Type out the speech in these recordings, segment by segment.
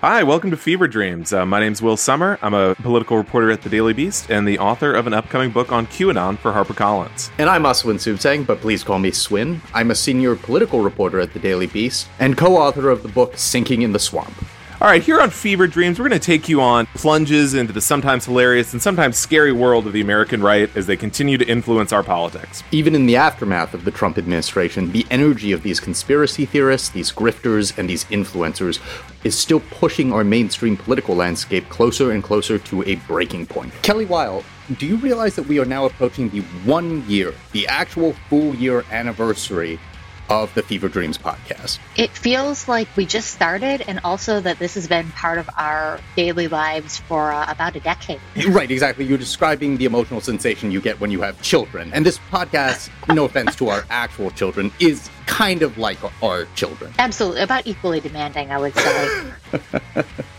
Hi, welcome to Fever Dreams. Uh, my name's Will Sommer. I'm a political reporter at the Daily Beast and the author of an upcoming book on QAnon for HarperCollins. And I'm Asawin Suebsaeng, but please call me Swin. I'm a senior political reporter at the Daily Beast and co-author of the book Sinking in the Swamp. All right, here on Fever Dreams, we're going to take you on plunges into the sometimes hilarious and sometimes scary world of the American right as they continue to influence our politics. Even in the aftermath of the Trump administration, the energy of these conspiracy theorists, these grifters, and these influencers is still pushing our mainstream political landscape closer and closer to a breaking point. Kelly Weil, do you realize that we are now approaching the one year, the actual full year anniversary of the Fever Dreams podcast. It feels like we just started, and also that this has been part of our daily lives for uh, about a decade. Right, exactly. You're describing the emotional sensation you get when you have children. And this podcast, no offense to our actual children, is kind of like our children. Absolutely. About equally demanding, I would say.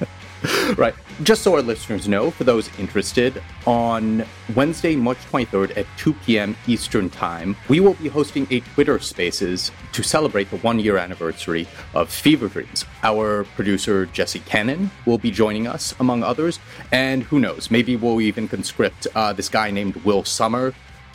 right. Just so our listeners know, for those interested, on Wednesday, March 23rd at 2 p.m. Eastern Time, we will be hosting a Twitter Spaces to celebrate the one year anniversary of Fever Dreams. Our producer, Jesse Cannon, will be joining us, among others. And who knows, maybe we'll even conscript uh, this guy named Will Sommer,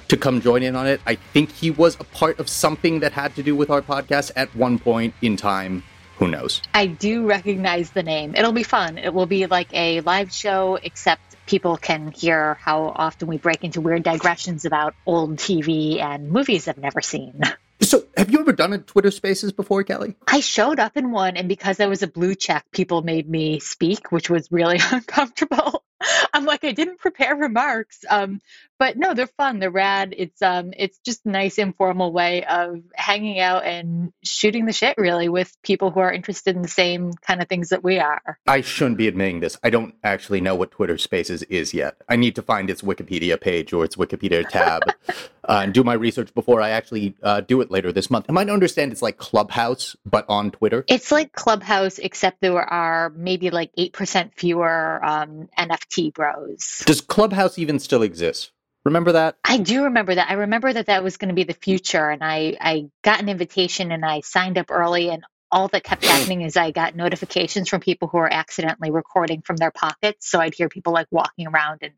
to come join in on it. I think he was a part of something that had to do with our podcast at one point in time who knows? I do recognize the name. It'll be fun. It will be like a live show, except people can hear how often we break into weird digressions about old TV and movies I've never seen. So, have you ever done a Twitter Spaces before, Kelly? I showed up in one, and because I was a blue check, people made me speak, which was really uncomfortable. I'm like, I didn't prepare remarks. Um, but no, they're fun. They're rad. It's um, it's just a nice informal way of hanging out and shooting the shit, really, with people who are interested in the same kind of things that we are. I shouldn't be admitting this. I don't actually know what Twitter Spaces is yet. I need to find its Wikipedia page or its Wikipedia tab uh, and do my research before I actually uh, do it later this month. I might understand it's like Clubhouse, but on Twitter. It's like Clubhouse, except there are maybe like eight percent fewer um, NFT bros. Does Clubhouse even still exist? Remember that? I do remember that. I remember that that was going to be the future, and I I got an invitation and I signed up early, and all that kept happening is I got notifications from people who were accidentally recording from their pockets. So I'd hear people like walking around and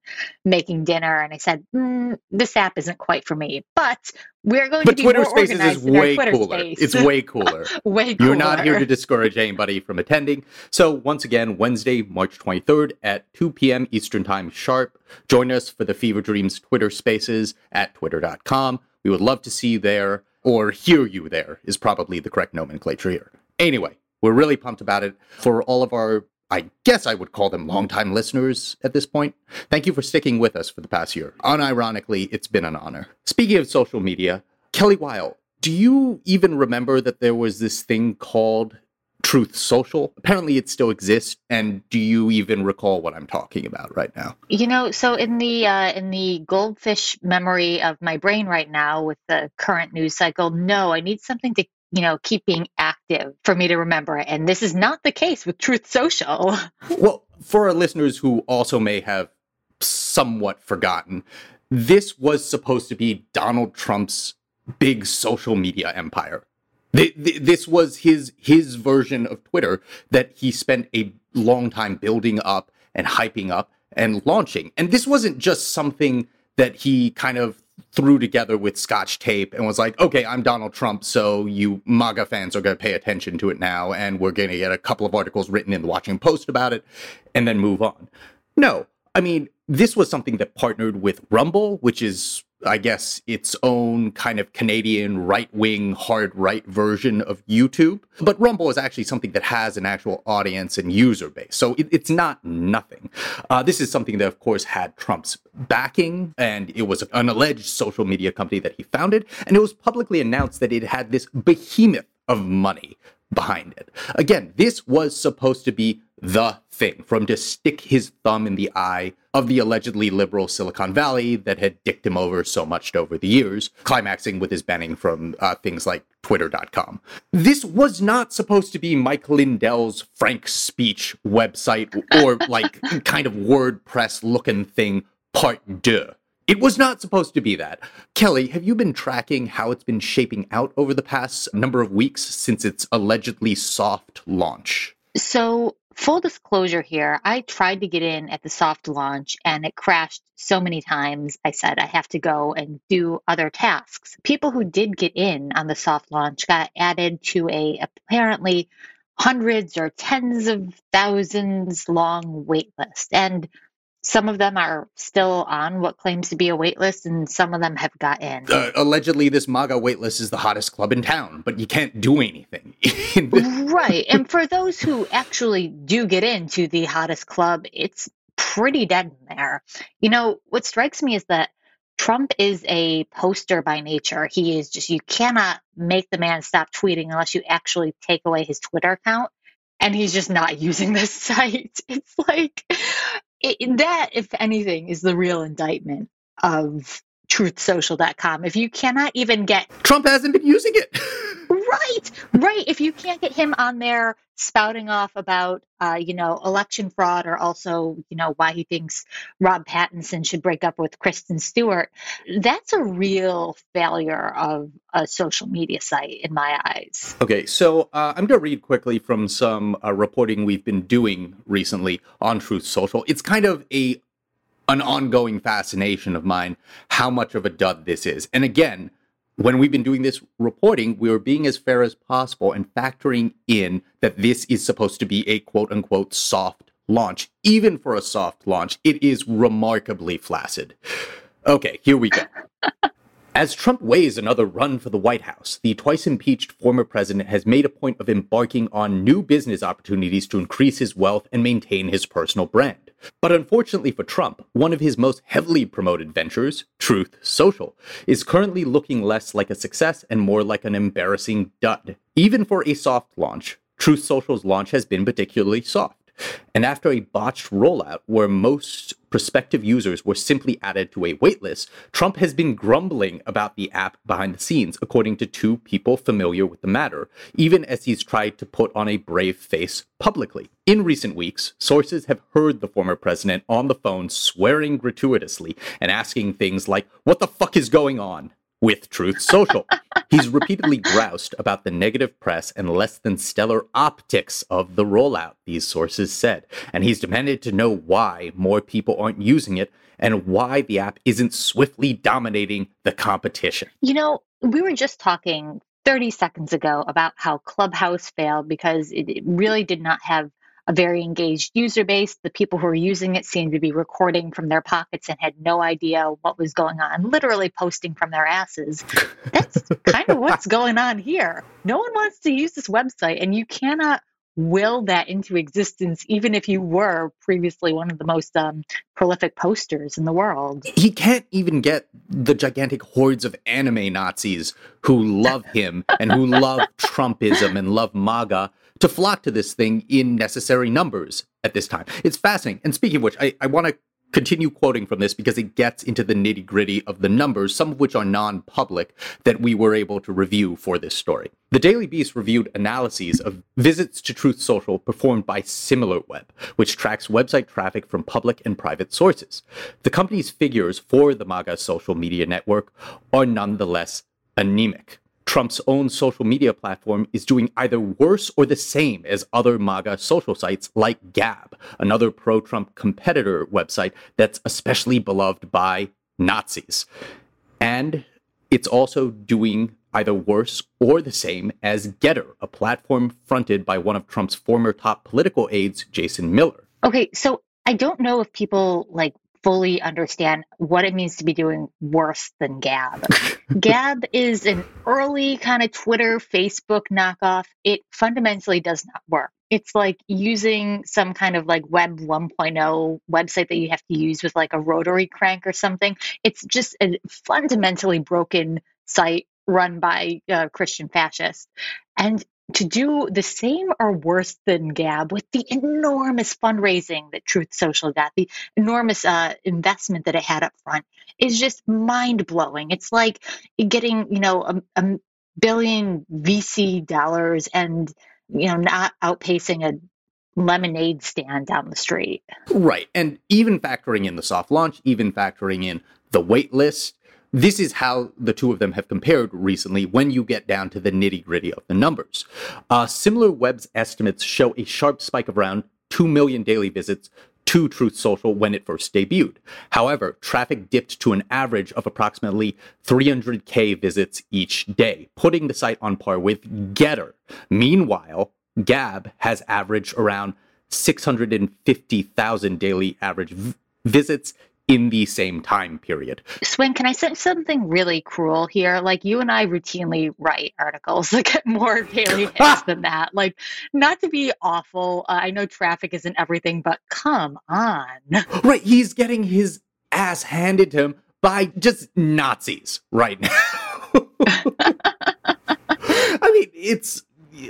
making dinner, and I said, mm, "This app isn't quite for me." But we're going but to be Twitter more Spaces organized is way Twitter cooler. space. It's way cooler. way cooler. You're not here to discourage anybody from attending. So, once again, Wednesday, March 23rd at 2 p.m. Eastern Time sharp. Join us for the Fever Dreams Twitter spaces at twitter.com. We would love to see you there, or hear you there, is probably the correct nomenclature here. Anyway, we're really pumped about it. For all of our, I guess I would call them longtime listeners at this point, thank you for sticking with us for the past year. Unironically, it's been an honor. Speaking of social media, Kelly Weil, do you even remember that there was this thing called Truth Social? Apparently, it still exists. And do you even recall what I'm talking about right now? You know, so in the uh, in the goldfish memory of my brain right now, with the current news cycle, no, I need something to you know keep being active for me to remember it. And this is not the case with Truth Social. Well, for our listeners who also may have somewhat forgotten, this was supposed to be Donald Trump's big social media empire. Th- th- This was his his version of Twitter that he spent a long time building up and hyping up and launching. And this wasn't just something that he kind of threw together with scotch tape and was like, okay, I'm Donald Trump, so you MAGA fans are going to pay attention to it now, and we're going to get a couple of articles written in the Washington Post about it, and then move on. No, I mean, this was something that partnered with Rumble, which is, I guess, its own kind of Canadian right wing, hard right version of YouTube. But Rumble is actually something that has an actual audience and user base. So it, it's not nothing. Uh, this is something that, of course, had Trump's backing, and it was an alleged social media company that he founded. And it was publicly announced that it had this behemoth of money behind it. Again, this was supposed to be the thing from to stick his thumb in the eye of the allegedly liberal Silicon Valley that had dicked him over so much over the years, climaxing with his banning from uh, things like Twitter.com. This was not supposed to be Mike Lindell's Frank Speech website or like kind of WordPress looking thing, part deux. It was not supposed to be that. Kelly, have you been tracking how it's been shaping out over the past number of weeks since its allegedly soft launch? So Full disclosure here, I tried to get in at the soft launch and it crashed so many times. I said I have to go and do other tasks. People who did get in on the soft launch got added to a apparently hundreds or tens of thousands long wait list. And some of them are still on what claims to be a waitlist, and some of them have got in. Uh, allegedly, this MAGA waitlist is the hottest club in town, but you can't do anything. right. And for those who actually do get into the hottest club, it's pretty dead in there. You know, what strikes me is that Trump is a poster by nature. He is just, you cannot make the man stop tweeting unless you actually take away his Twitter account. And he's just not using this site. It's like, it, that, if anything, is the real indictment of truthsocial.com. If you cannot even get Trump hasn't been using it. right, right. If you can't get him on there spouting off about, uh, you know, election fraud or also, you know, why he thinks Rob Pattinson should break up with Kristen Stewart, that's a real failure of a social media site in my eyes. Okay, so uh, I'm going to read quickly from some uh, reporting we've been doing recently on Truth Social. It's kind of a an ongoing fascination of mine how much of a dud this is. And again, when we've been doing this reporting, we are being as fair as possible and factoring in that this is supposed to be a quote unquote soft launch. Even for a soft launch, it is remarkably flaccid. Okay, here we go. As Trump weighs another run for the White House, the twice impeached former president has made a point of embarking on new business opportunities to increase his wealth and maintain his personal brand. But unfortunately for Trump, one of his most heavily promoted ventures, Truth Social, is currently looking less like a success and more like an embarrassing dud. Even for a soft launch, Truth Social's launch has been particularly soft. And after a botched rollout where most prospective users were simply added to a waitlist, Trump has been grumbling about the app behind the scenes, according to two people familiar with the matter, even as he's tried to put on a brave face publicly. In recent weeks, sources have heard the former president on the phone swearing gratuitously and asking things like, What the fuck is going on? With Truth Social. He's repeatedly groused about the negative press and less than stellar optics of the rollout, these sources said, and he's demanded to know why more people aren't using it and why the app isn't swiftly dominating the competition. You know, we were just talking 30 seconds ago about how Clubhouse failed because it really did not have a very engaged user base. The people who were using it seemed to be recording from their pockets and had no idea what was going on, literally posting from their asses. That's kind of what's going on here. No one wants to use this website, and you cannot will that into existence, even if you were previously one of the most um, prolific posters in the world. He can't even get the gigantic hordes of anime Nazis who love him and who love Trumpism and love MAGA to flock to this thing in necessary numbers at this time. It's fascinating. And speaking of which, I, I want to continue quoting from this because it gets into the nitty gritty of the numbers, some of which are non public, that we were able to review for this story. The Daily Beast reviewed analyses of visits to Truth Social performed by SimilarWeb, which tracks website traffic from public and private sources. The company's figures for the MAGA social media network are nonetheless anemic. Trump's own social media platform is doing either worse or the same as other MAGA social sites like Gab, another pro Trump competitor website that's especially beloved by Nazis. And it's also doing either worse or the same as Gettr, a platform fronted by one of Trump's former top political aides, Jason Miller. Okay, so I don't know if people like fully understand what it means to be doing worse than Gab. Gab is an early kind of Twitter, Facebook knockoff. It fundamentally does not work. It's like using some kind of like Web 1.0 website that you have to use with like a rotary crank or something. It's just a fundamentally broken site run by uh, Christian fascists. And to do the same or worse than Gab with the enormous fundraising that Truth Social got, the enormous uh, investment that it had up front is just mind blowing. It's like getting, you know, a, a billion VC dollars and, you know, not outpacing a lemonade stand down the street. Right. And even factoring in the soft launch, even factoring in the wait list, this is how the two of them have compared recently when you get down to the nitty gritty of the numbers. Uh, SimilarWeb's estimates show a sharp spike of around 2 million daily visits to Truth Social when it first debuted. However, traffic dipped to an average of approximately 300k visits each day, putting the site on par with Gettr. Meanwhile, Gab has averaged around 650,000 daily average v- visits in the same time period. Swin, can I say something really cruel here? Like you and I routinely write articles that get more daily hits than that. Like, not to be awful. Uh, I know traffic isn't everything, but come on. Right, he's getting his ass handed to him by just Nazis right now. I mean, it's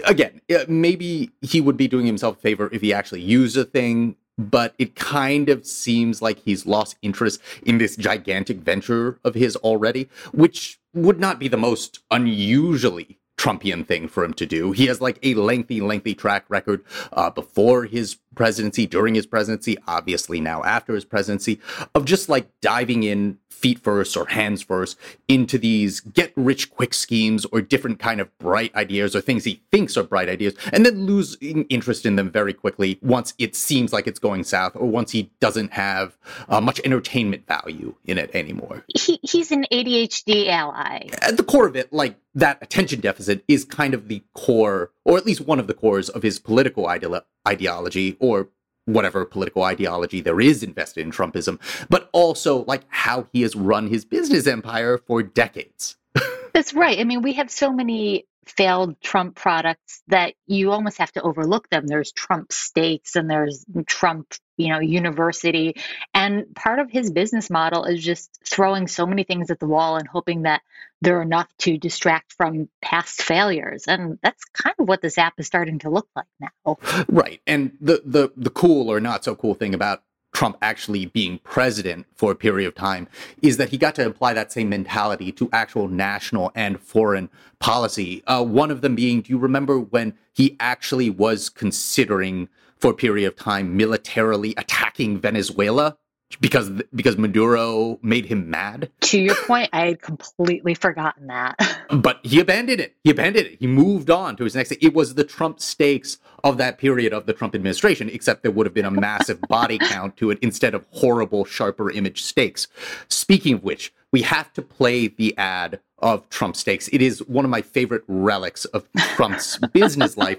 again, maybe he would be doing himself a favor if he actually used a thing but it kind of seems like he's lost interest in this gigantic venture of his already, which would not be the most unusually Trumpian thing for him to do. He has like a lengthy, lengthy track record uh, before his presidency, during his presidency, obviously now after his presidency, of just like diving in feet first or hands first into these get rich quick schemes or different kind of bright ideas or things he thinks are bright ideas and then losing interest in them very quickly once it seems like it's going south or once he doesn't have uh, much entertainment value in it anymore. He, he's an ADHD ally. At the core of it, like that attention deficit is kind of the core, or at least one of the cores of his political ide- ideology or whatever political ideology there is invested in Trumpism, but also like how he has run his business empire for decades. That's right. I mean, we have so many failed Trump products that you almost have to overlook them. There's Trump Steaks and there's Trump, you know, University. And part of his business model is just throwing so many things at the wall and hoping that they're enough to distract from past failures. And that's kind of what this app is starting to look like now. Right. And the the the cool or not so cool thing about Trump actually being president for a period of time is that he got to apply that same mentality to actual national and foreign policy. Uh, one of them being, do you remember when he actually was considering for a period of time militarily attacking Venezuela? because because Maduro made him mad. To your point, I had completely forgotten that. but he abandoned it. He abandoned it. He moved on to his next. It was the Trump Steaks of that period of the Trump administration, except there would have been a massive body count to it instead of horrible, sharper image steaks. Speaking of which, we have to play the ad of Trump steaks. It is one of my favorite relics of Trump's business life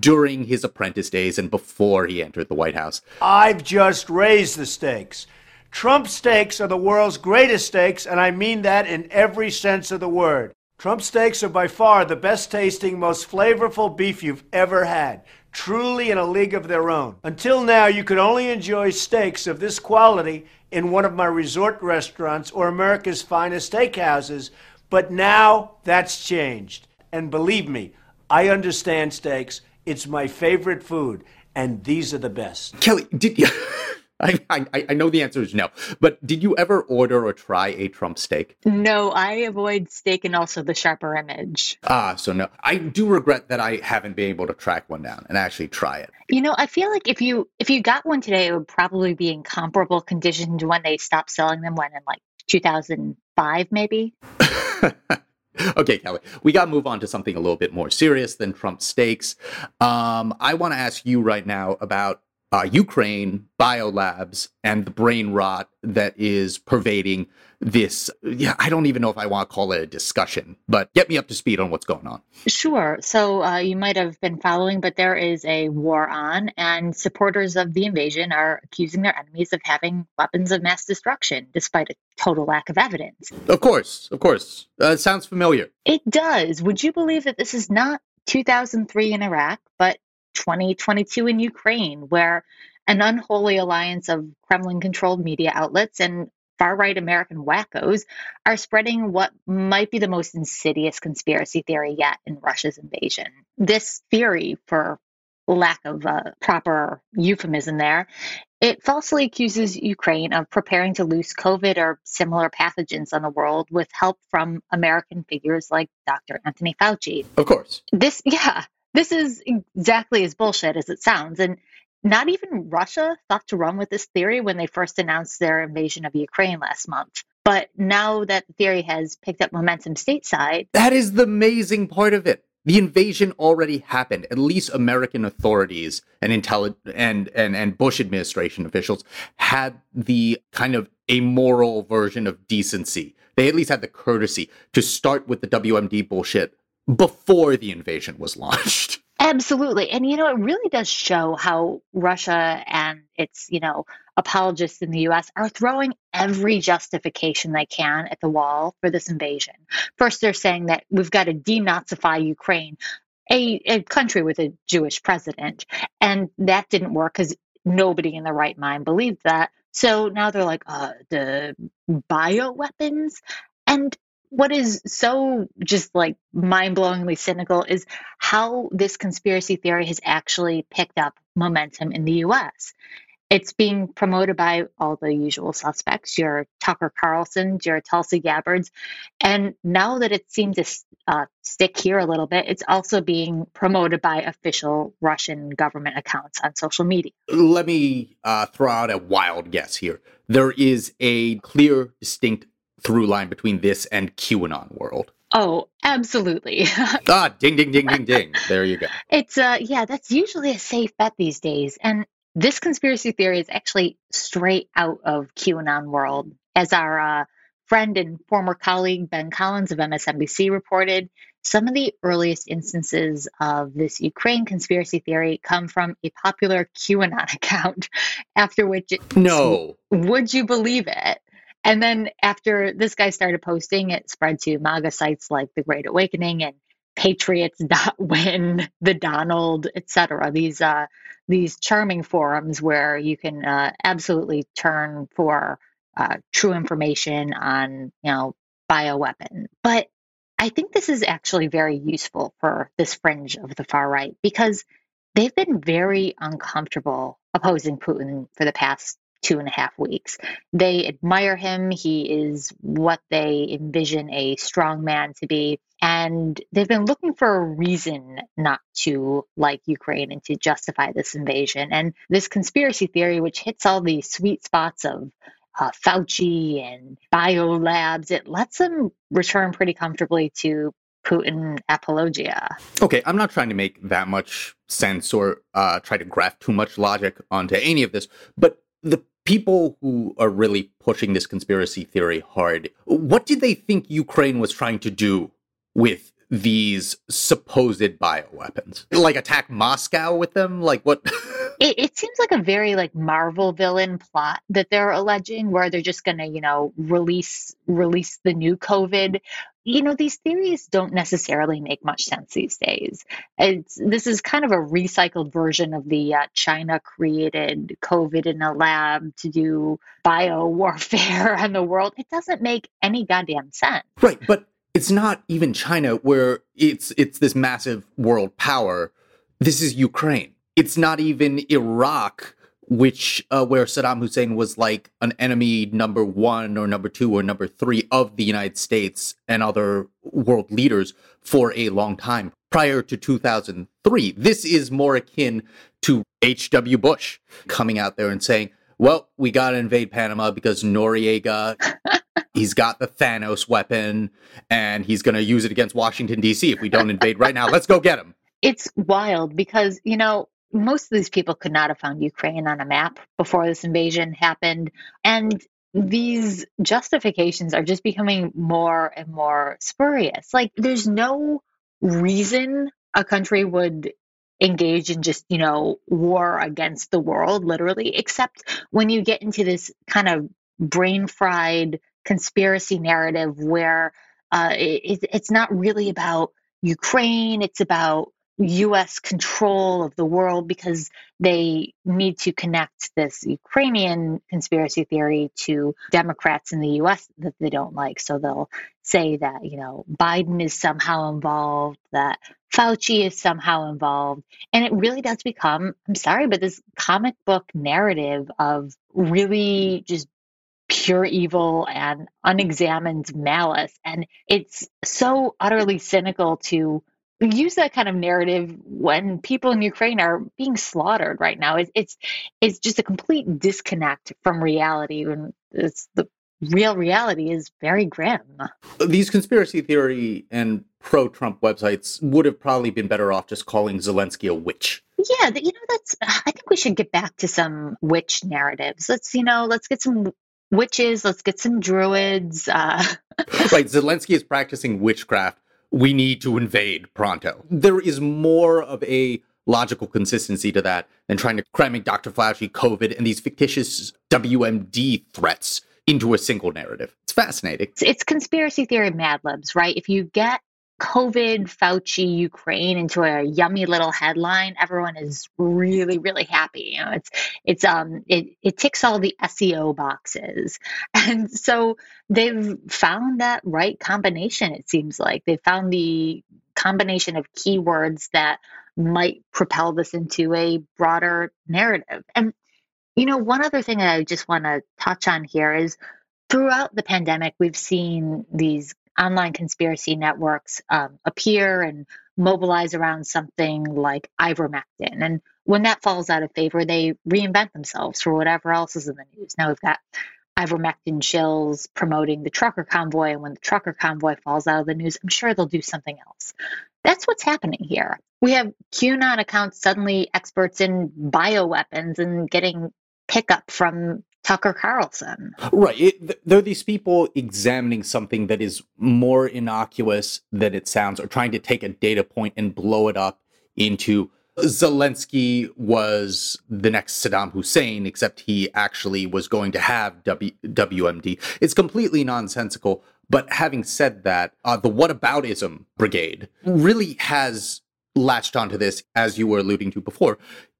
during his apprentice days and before he entered the White House. I've just raised the stakes. Trump steaks are the world's greatest steaks, and I mean that in every sense of the word. Trump steaks are by far the best tasting, most flavorful beef you've ever had. Truly in a league of their own. Until now, you could only enjoy steaks of this quality in one of my resort restaurants or America's finest steakhouses, but now that's changed. And believe me, I understand steaks. It's my favorite food, and these are the best. Kelly, did you? I, I, I know the answer is no, but did you ever order or try a Trump steak? No, I avoid steak and also the sharper image. Ah, so no. I do regret that I haven't been able to track one down and actually try it. You know, I feel like if you if you got one today, it would probably be in comparable condition to when they stopped selling them. When in like 2005, maybe. okay, Kelly, we got to move on to something a little bit more serious than Trump steaks. Um, I want to ask you right now about uh, Ukraine biolabs and the brain rot that is pervading this. Yeah, I don't even know if I want to call it a discussion, but get me up to speed on what's going on. Sure. So uh, you might have been following, but there is a war on, and supporters of the invasion are accusing their enemies of having weapons of mass destruction, despite a total lack of evidence. Of course, of course. Uh, it sounds familiar. It does. Would you believe that this is not 2003 in Iraq, but 2022 in Ukraine, where an unholy alliance of Kremlin controlled media outlets and far right American wackos are spreading what might be the most insidious conspiracy theory yet in Russia's invasion. This theory, for lack of a proper euphemism there, it falsely accuses Ukraine of preparing to loose COVID or similar pathogens on the world with help from American figures like Dr. Anthony Fauci. Of course. This, yeah, this is exactly as bullshit as it sounds. And not even Russia thought to run with this theory when they first announced their invasion of Ukraine last month. But now that the theory has picked up momentum stateside, that is the amazing part of it. The invasion already happened. At least American authorities and intelli- and, and and Bush administration officials had the kind of amoral version of decency. They at least had the courtesy to start with the WMD bullshit before the invasion was launched. Absolutely. And, you know, it really does show how Russia and its, you know, apologists in the US are throwing every justification they can at the wall for this invasion. First, they're saying that we've got to denazify Ukraine, a, a country with a Jewish president. And that didn't work because nobody in their right mind believed that. So now they're like, uh, the bioweapons. And what is so just like mind blowingly cynical is how this conspiracy theory has actually picked up momentum in the US. It's being promoted by all the usual suspects, your Tucker Carlson's, your Tulsi Gabbard's. And now that it seems to uh, stick here a little bit, it's also being promoted by official Russian government accounts on social media. Let me uh, throw out a wild guess here. There is a clear, distinct through line between this and QAnon world. Oh, absolutely. ah, ding, ding, ding, ding, ding. There you go. It's uh, yeah, that's usually a safe bet these days. And this conspiracy theory is actually straight out of QAnon world, as our uh, friend and former colleague Ben Collins of MSNBC reported. Some of the earliest instances of this Ukraine conspiracy theory come from a popular QAnon account, after which it, no, would you believe it? And then after this guy started posting, it spread to MAGA sites like The Great Awakening and Patriots.win, The Donald, etc. These uh, these charming forums where you can uh, absolutely turn for uh, true information on you know bioweapon. But I think this is actually very useful for this fringe of the far right because they've been very uncomfortable opposing Putin for the past two and a half weeks. They admire him. He is what they envision a strong man to be. And they've been looking for a reason not to like Ukraine and to justify this invasion. And this conspiracy theory, which hits all the sweet spots of uh, Fauci and biolabs, it lets them return pretty comfortably to Putin apologia. Okay, I'm not trying to make that much sense or uh, try to graft too much logic onto any of this, but the people who are really pushing this conspiracy theory hard, what did they think Ukraine was trying to do with these supposed bioweapons? Like attack Moscow with them? Like what? it, it, seems like a very like Marvel villain plot that they're alleging, where they're just gonna, you know, release release the new COVID. You know, these theories don't necessarily make much sense these days. It's this is kind of a recycled version of the uh, China created COVID in a lab to do bio warfare on the world. It doesn't make any goddamn sense. Right, but it's not even China where it's it's this massive world power. This is Ukraine it's not even Iraq, which uh, where Saddam Hussein was like an enemy number one or number two or number three of the United States and other world leaders for a long time prior to 2003. This is more akin to H.W. Bush coming out there and saying, well, we got to invade Panama because Noriega, he's got the Thanos weapon and he's going to use it against Washington, D.C. if we don't invade right now. Let's go get him. It's wild because, you know, most of these people could not have found Ukraine on a map before this invasion happened. And these justifications are just becoming more and more spurious. Like, there's no reason a country would engage in just, you know, war against the world, literally, except when you get into this kind of brain fried conspiracy narrative where uh, it, it's not really about Ukraine, it's about US control of the world because they need to connect this Ukrainian conspiracy theory to Democrats in the US that they don't like. So they'll say that, you know, Biden is somehow involved, that Fauci is somehow involved. And it really does become, I'm sorry, but this comic book narrative of really just pure evil and unexamined malice. And it's so utterly cynical to use that kind of narrative when people in Ukraine are being slaughtered right now. It's it's, it's just a complete disconnect from reality when it's the real reality is very grim. These conspiracy theory and pro Trump websites would have probably been better off just calling Zelensky a witch. Yeah, you know that's I think we should get back to some witch narratives. Let's you know, let's get some witches, let's get some druids. Uh... right, Zelensky is practicing witchcraft. We need to invade pronto. There is more of a logical consistency to that than trying to cram Dr. Fauci, COVID, and these fictitious WMD threats into a single narrative. It's fascinating. It's, it's conspiracy theory mad libs, right? If you get COVID, Fauci, Ukraine into a yummy little headline, everyone is really, really happy. You know, it's it's um it it ticks all the SEO boxes, and so they've found that right combination. It seems like they found the combination of keywords that might propel this into a broader narrative. And you know, one other thing that I just want to touch on here is throughout the pandemic, we've seen these online conspiracy networks um, appear and mobilize around something like ivermectin. And when that falls out of favor, they reinvent themselves for whatever else is in the news. Now we've got ivermectin chills promoting the trucker convoy. And when the trucker convoy falls out of the news, I'm sure they'll do something else. That's what's happening here. We have QAnon accounts suddenly experts in bioweapons and getting pickup from Tucker Carlson. Right. It, there are these people examining something that is more innocuous than it sounds, or trying to take a data point and blow it up into Zelensky was the next Saddam Hussein, except he actually was going to have w- WMD. It's completely nonsensical. But having said that, uh, the whataboutism brigade really has latched onto this, as you were alluding to before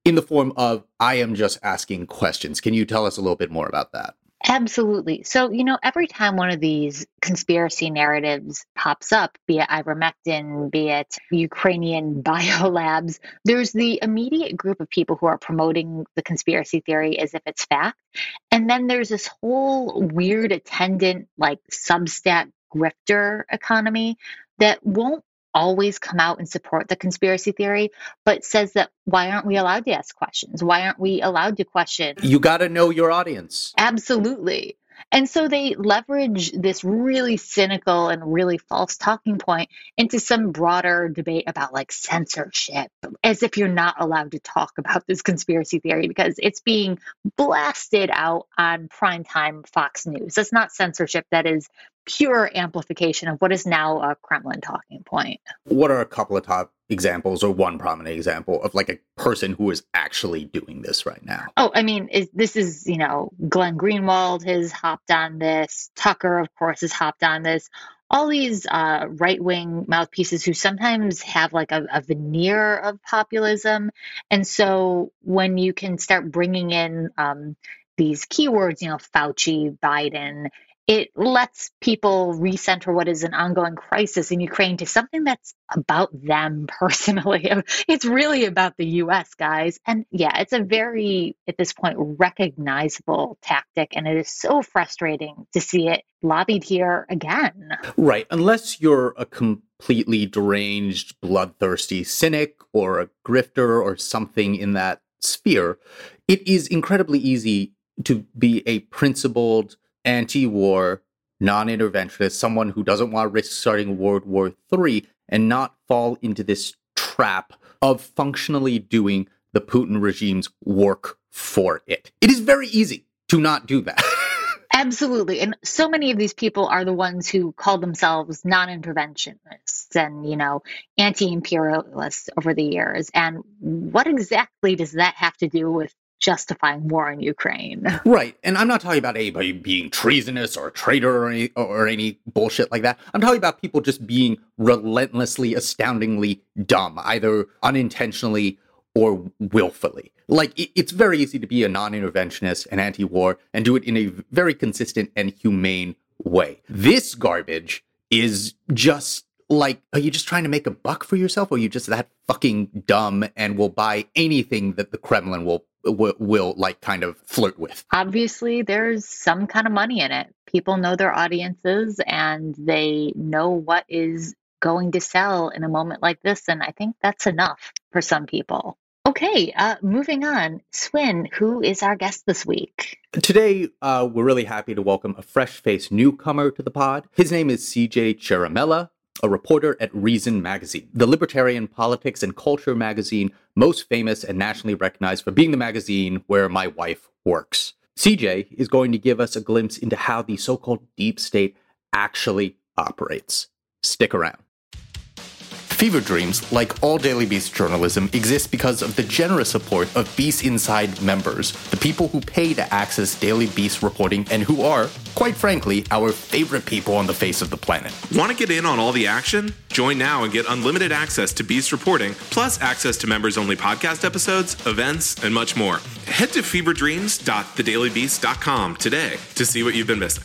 in the form of I am just asking questions. Can you tell us a little bit more about that? Absolutely. So, you know, every time one of these conspiracy narratives pops up, be it ivermectin, be it Ukrainian biolabs, there's the immediate group of people who are promoting the conspiracy theory as if it's fact. And then there's this whole weird attendant, like Substack grifter economy that won't always come out and support the conspiracy theory, but says that why aren't we allowed to ask questions? Why aren't we allowed to question? You got to know your audience. Absolutely. And so they leverage this really cynical and really false talking point into some broader debate about like censorship, as if you're not allowed to talk about this conspiracy theory because it's being blasted out on primetime Fox News. That's not censorship, that is pure amplification of what is now a Kremlin talking point. What are a couple of top examples or one prominent example of like a person who is actually doing this right now? Oh, I mean, is, this is, you know, Glenn Greenwald has hopped on this. Tucker, of course, has hopped on this. All these uh, right wing mouthpieces who sometimes have like a, a veneer of populism. And so when you can start bringing in um, these keywords, you know, Fauci, Biden, it lets people recenter what is an ongoing crisis in Ukraine to something that's about them personally. It's really about the US, guys. And yeah, it's a very, at this point, recognizable tactic. And it is so frustrating to see it lobbied here again. Right. Unless you're a completely deranged, bloodthirsty cynic or a grifter or something in that sphere, it is incredibly easy to be a principled, anti-war, non-interventionist, someone who doesn't want to risk starting World War III and not fall into this trap of functionally doing the Putin regime's work for it. It is very easy to not do that. Absolutely. And so many of these people are the ones who call themselves non interventionists and, you know, anti imperialists over the years. And what exactly does that have to do with justifying war in Ukraine. Right. And I'm not talking about anybody being treasonous or a traitor or any, or any bullshit like that. I'm talking about people just being relentlessly, astoundingly dumb, either unintentionally or willfully. Like, it, it's very easy to be a non interventionist and anti war and do it in a very consistent and humane way. This garbage is just like, are you just trying to make a buck for yourself, or are you just that fucking dumb and will buy anything that the Kremlin will will, will like kind of flirt with? Obviously, there's some kind of money in it. People know their audiences and they know what is going to sell in a moment like this, and I think that's enough for some people. Okay, uh, moving on. Swin, who is our guest this week? Today, uh, we're really happy to welcome a fresh faced newcomer to the pod. His name is CJ Ciaramella, a reporter at Reason Magazine, the libertarian politics and culture magazine most famous and nationally recognized for being the magazine where my wife works. CJ is going to give us a glimpse into how the so called deep state actually operates. Stick around. Fever Dreams, like all Daily Beast journalism, exists because of the generous support of Beast Inside members, the people who pay to access Daily Beast reporting and who are, quite frankly, our favorite people on the face of the planet. Want to get in on all the action? Join now and get unlimited access to Beast reporting, plus access to members only podcast episodes, events, and much more. Head to feverdreams.thedailybeast.com today to see what you've been missing.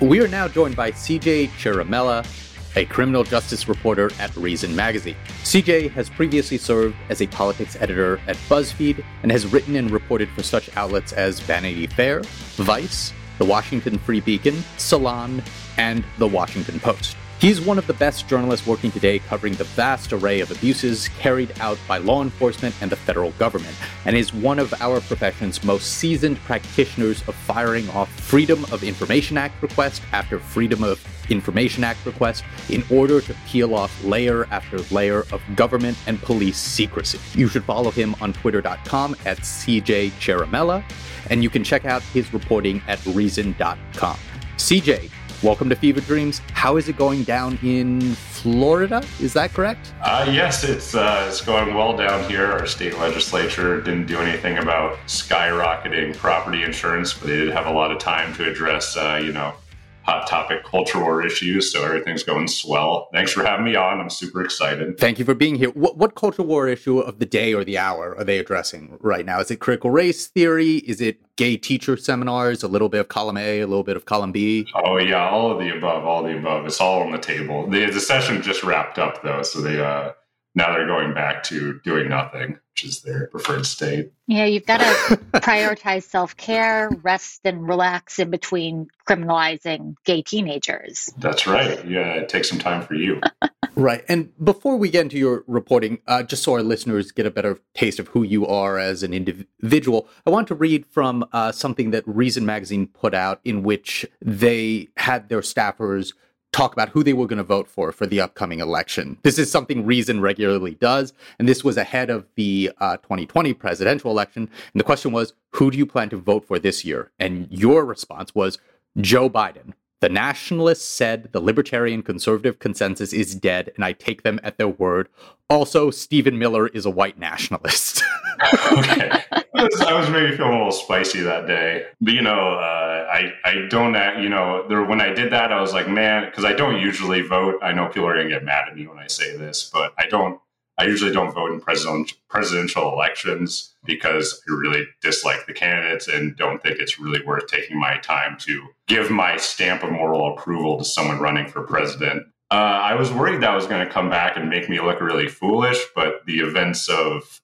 We are now joined by CJ Ciaramella, a criminal justice reporter at Reason Magazine. CJ has previously served as a politics editor at BuzzFeed and has written and reported for such outlets as Vanity Fair, Vice, The Washington Free Beacon, Salon, and The Washington Post. He's one of the best journalists working today covering the vast array of abuses carried out by law enforcement and the federal government, and is one of our profession's most seasoned practitioners of firing off Freedom of Information Act request after Freedom of Information Act request in order to peel off layer after layer of government and police secrecy. You should follow him on twitter.com at CJ Ciaramella, and you can check out his reporting at reason.com. CJ, Welcome to Fever Dreams. How is it going down in Florida? Is that correct? Uh, yes, it's uh, it's going well down here. Our state legislature didn't do anything about skyrocketing property insurance, but they did have a lot of time to address, uh, you know, hot topic culture war issues. So everything's going swell. Thanks for having me on. I'm super excited. Thank you for being here. What, what culture war issue of the day or the hour are they addressing right now? Is it critical race theory? Is it gay teacher seminars? A little bit of column A, a little bit of column B? Oh yeah, all of the above. All of the above. It's all on the table. The, the session just wrapped up though, so they uh, now they're going back to doing nothing, which is their preferred state. Yeah, you've got to prioritize self care, rest, and relax in between criminalizing gay teenagers. That's right. Yeah, it takes some time for you. right. And before we get into your reporting, uh, just so our listeners get a better taste of who you are as an individual, I want to read from uh, something that Reason Magazine put out in which they had their staffers talk about who they were going to vote for for the upcoming election. This is something Reason regularly does, and this was ahead of the uh, 2020 presidential election. And the question was, who do you plan to vote for this year? And your response was Joe Biden. The nationalists said the libertarian conservative consensus is dead, and I take them at their word. Also, Stephen Miller is a white nationalist. okay. I was, maybe feeling a little spicy that day. But, you know, uh, I, I don't, you know, there, when I did that, I was like, man, because I don't usually vote. I know people are going to get mad at me when I say this, but I don't I usually don't vote in president, presidential elections because I really dislike the candidates and don't think it's really worth taking my time to give my stamp of moral approval to someone running for president. Uh, I was worried that was going to come back and make me look really foolish, but the events of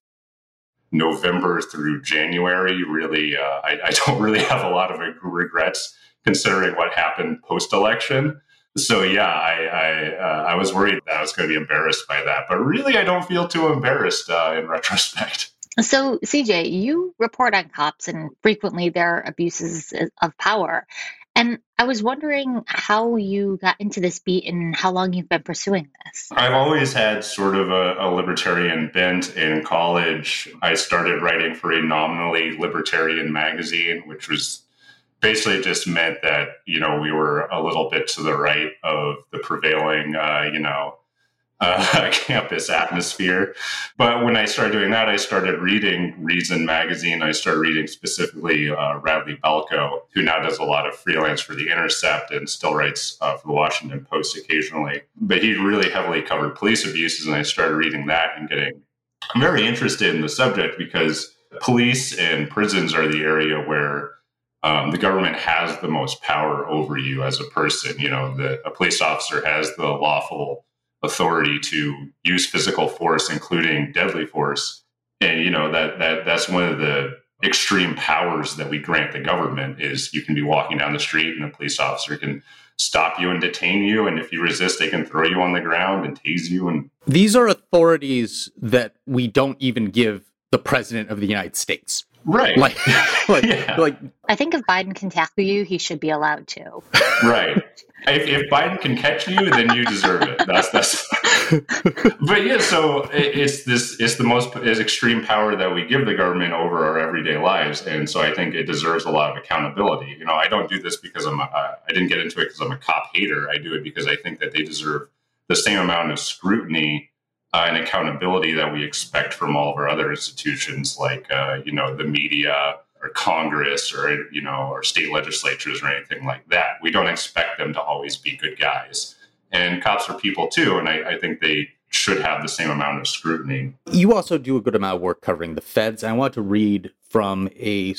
November through January really, uh, I, I, don't really have a lot of regrets considering what happened post election. So yeah, I I, uh, I, was worried that I was going to be embarrassed by that, but really I don't feel too embarrassed uh, in retrospect. So, CJ, you report on cops and frequently their abuses of power. And I was wondering how you got into this beat and how long you've been pursuing this. I've always had sort of a, a, libertarian bent in college. I started writing for a nominally libertarian magazine, which was basically just meant that, you know, we were a little bit to the right of the prevailing, uh, you know, uh, campus atmosphere. But when I started doing that, I started reading Reason magazine. I started reading specifically uh, Radley Balko, who now does a lot of freelance for The Intercept and still writes uh, for the Washington Post occasionally. But he really heavily covered police abuses, and I started reading that and getting very interested in the subject because police and prisons are the area where um, the government has the most power over you as a person. You know, the, a police officer has the lawful authority to use physical force, including deadly force. And you know that that that's one of the extreme powers that we grant the government is you can be walking down the street and a police officer can stop you and detain you. And if you resist they can throw you on the ground and tase you. And these are authorities that we don't even give the president of the United States Right. Like, like, yeah. like. I think if Biden can tackle you, he should be allowed to. Right. If, if Biden can catch you, then you deserve it. That's that's. but yeah, so it's this. It's the most is extreme power that we give the government over our everyday lives, and so I think it deserves a lot of accountability. You know, I don't do this because I'm. A, I didn't get into it because I'm a cop hater. I do it because I think that they deserve the same amount of scrutiny uh, and accountability that we expect from all of our other institutions, like uh, you know the media or Congress or you know or state legislatures or anything like that. We don't expect them to always be good guys, and cops are people too, and I, I think they should have the same amount of scrutiny. You also do a good amount of work covering the feds. I want to read from a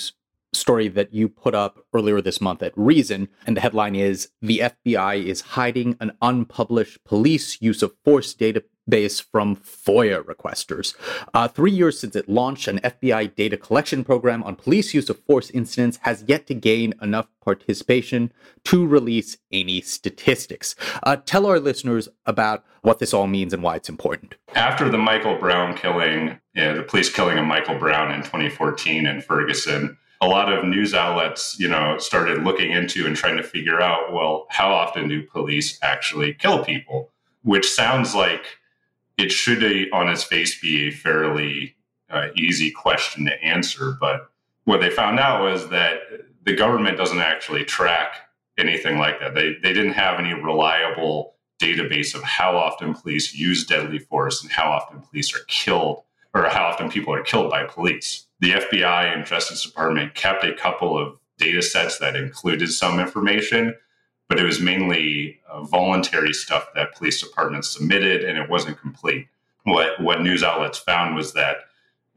story that you put up earlier this month at Reason, and the headline is The FBI is hiding an unpublished police use of force data base from FOIA requesters. Uh, three years since it launched, an FBI data collection program on police use of force incidents has yet to gain enough participation to release any statistics. Uh, tell our listeners about what this all means and why it's important. After the Michael Brown killing, the police killing of Michael Brown in 2014 in Ferguson, a lot of news outlets, you know, started looking into and trying to figure out, well, how often do police actually kill people? Which sounds like it should, on its face, be a fairly uh, easy question to answer. But what they found out was that the government doesn't actually track anything like that. They, they didn't have any reliable database of how often police use deadly force and how often police are killed or how often people are killed by police. The FBI and Justice Department kept a couple of data sets that included some information, but it was mainly uh, voluntary stuff that police departments submitted, and it wasn't complete. What what news outlets found was that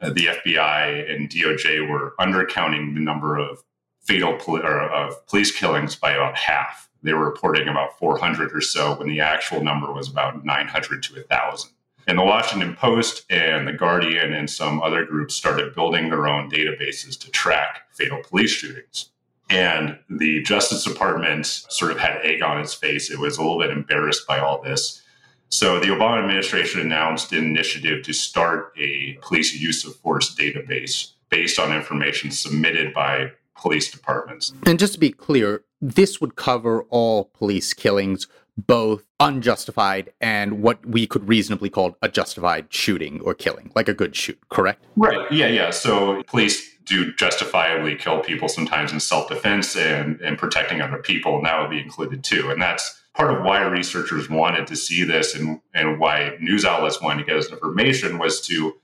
uh, the FBI and DOJ were undercounting the number of fatal poli- or of police killings by about half. They were reporting about 400 or so, when the actual number was about 900 to 1,000. And the Washington Post and the Guardian and some other groups started building their own databases to track fatal police shootings. And the Justice Department sort of had egg on its face. It was a little bit embarrassed by all this. So the Obama administration announced an initiative to start a police use of force database based on information submitted by police departments. And just to be clear, this would cover all police killings, both unjustified and what we could reasonably call a justified shooting or killing, like a good shoot, correct? Right. Yeah, yeah. So police do justifiably kill people sometimes in self defense and, and protecting other people, and that would be included too. And that's part of why researchers wanted to see this and, and why news outlets wanted to get us information was to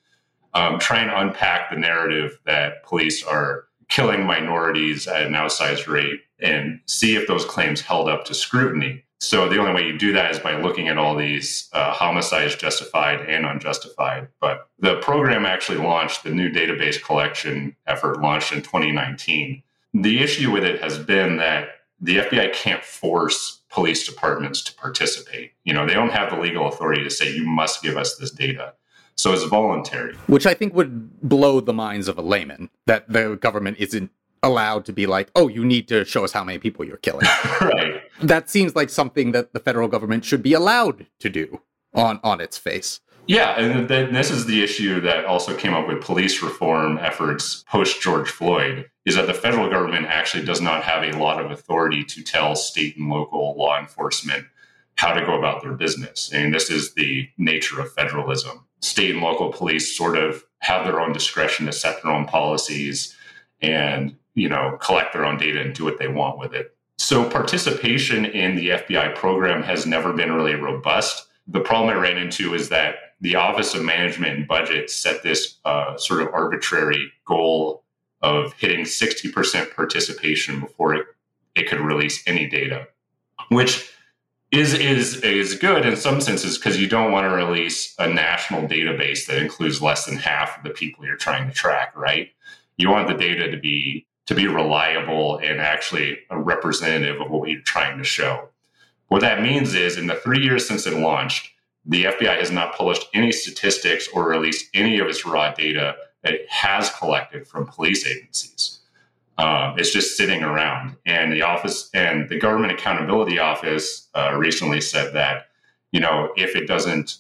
um, try and unpack the narrative that police are killing minorities at an outsized rate and see if those claims held up to scrutiny. So the only way you do that is by looking at all these uh, homicides, justified and unjustified. But the program actually launched, the new database collection effort launched in 2019. The issue with it has been that the FBI can't force police departments to participate. You know, they don't have the legal authority to say, you must give us this data. So it's voluntary. Which I think would blow the minds of a layman that the government isn't allowed to be like, oh, you need to show us how many people you're killing. right. That seems like something that the federal government should be allowed to do on on its face. Yeah, and th- this is the issue that also came up with police reform efforts post George Floyd is that the federal government actually does not have a lot of authority to tell state and local law enforcement how to go about their business. And this is the nature of federalism. State and local police sort of have their own discretion to set their own policies and, you know, collect their own data and do what they want with it. So participation in the FBI program has never been really robust. The problem I ran into is that the Office of Management and Budget set this uh, sort of arbitrary goal of hitting 60% participation before it, it could release any data, which is is is good in some senses because you don't want to release a national database that includes less than half of the people you're trying to track, right? You want the data to be to be reliable and actually a representative of what you're trying to show. What that means is in the three years since it launched, the FBI has not published any statistics or released any of its raw data that it has collected from police agencies. Um, it's just sitting around. And the office and the Government Accountability Office uh, recently said that, you know, if it doesn't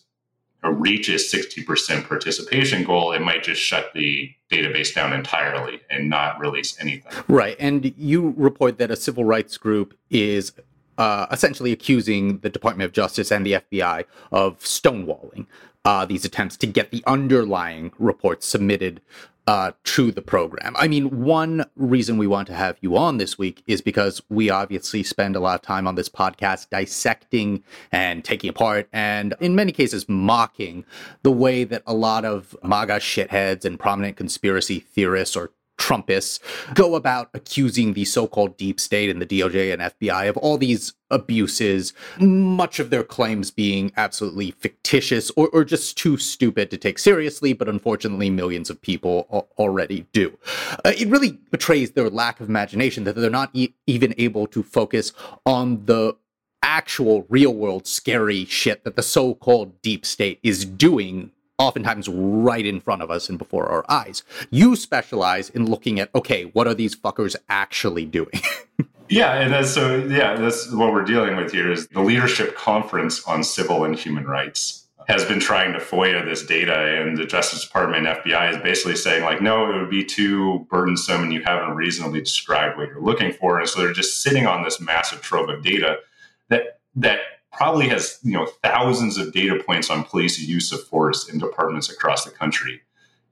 reach its 60% participation goal, it might just shut the database down entirely and not release anything. Right. And you report that a civil rights group is uh, essentially accusing the Department of Justice and the FBI of stonewalling uh, these attempts to get the underlying reports submitted uh, to the program. I mean, one reason we want to have you on this week is because we obviously spend a lot of time on this podcast dissecting and taking apart and, in many cases, mocking the way that a lot of MAGA shitheads and prominent conspiracy theorists or Trumpists go about accusing the so called deep state and the DOJ and FBI of all these abuses, much of their claims being absolutely fictitious or, or just too stupid to take seriously, but unfortunately, millions of people already do. Uh, it really betrays their lack of imagination that they're not e- even able to focus on the actual real world scary shit that the so called deep state is doing oftentimes right in front of us and before our eyes. You specialize in looking at, okay, what are these fuckers actually doing? yeah, and that's so yeah, that's what we're dealing with here is the leadership conference on civil and human rights has been trying to FOIA this data, and the Justice Department and FBI is basically saying, like, no, it would be too burdensome and you haven't reasonably described what you're looking for. And so they're just sitting on this massive trove of data that that probably has you know thousands of data points on police use of force in departments across the country.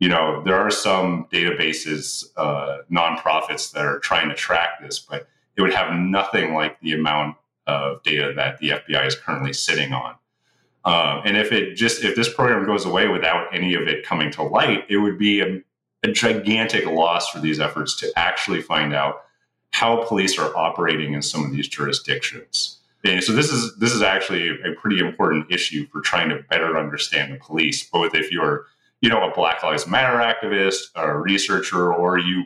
You know, there are some databases, uh, nonprofits that are trying to track this, but it would have nothing like the amount of data that the FBI is currently sitting on. Um, and if it just if this program goes away without any of it coming to light, it would be a, a gigantic loss for these efforts to actually find out how police are operating in some of these jurisdictions. And so this is this is actually a pretty important issue for trying to better understand the police, both if you're you know a Black Lives Matter activist, a researcher, or you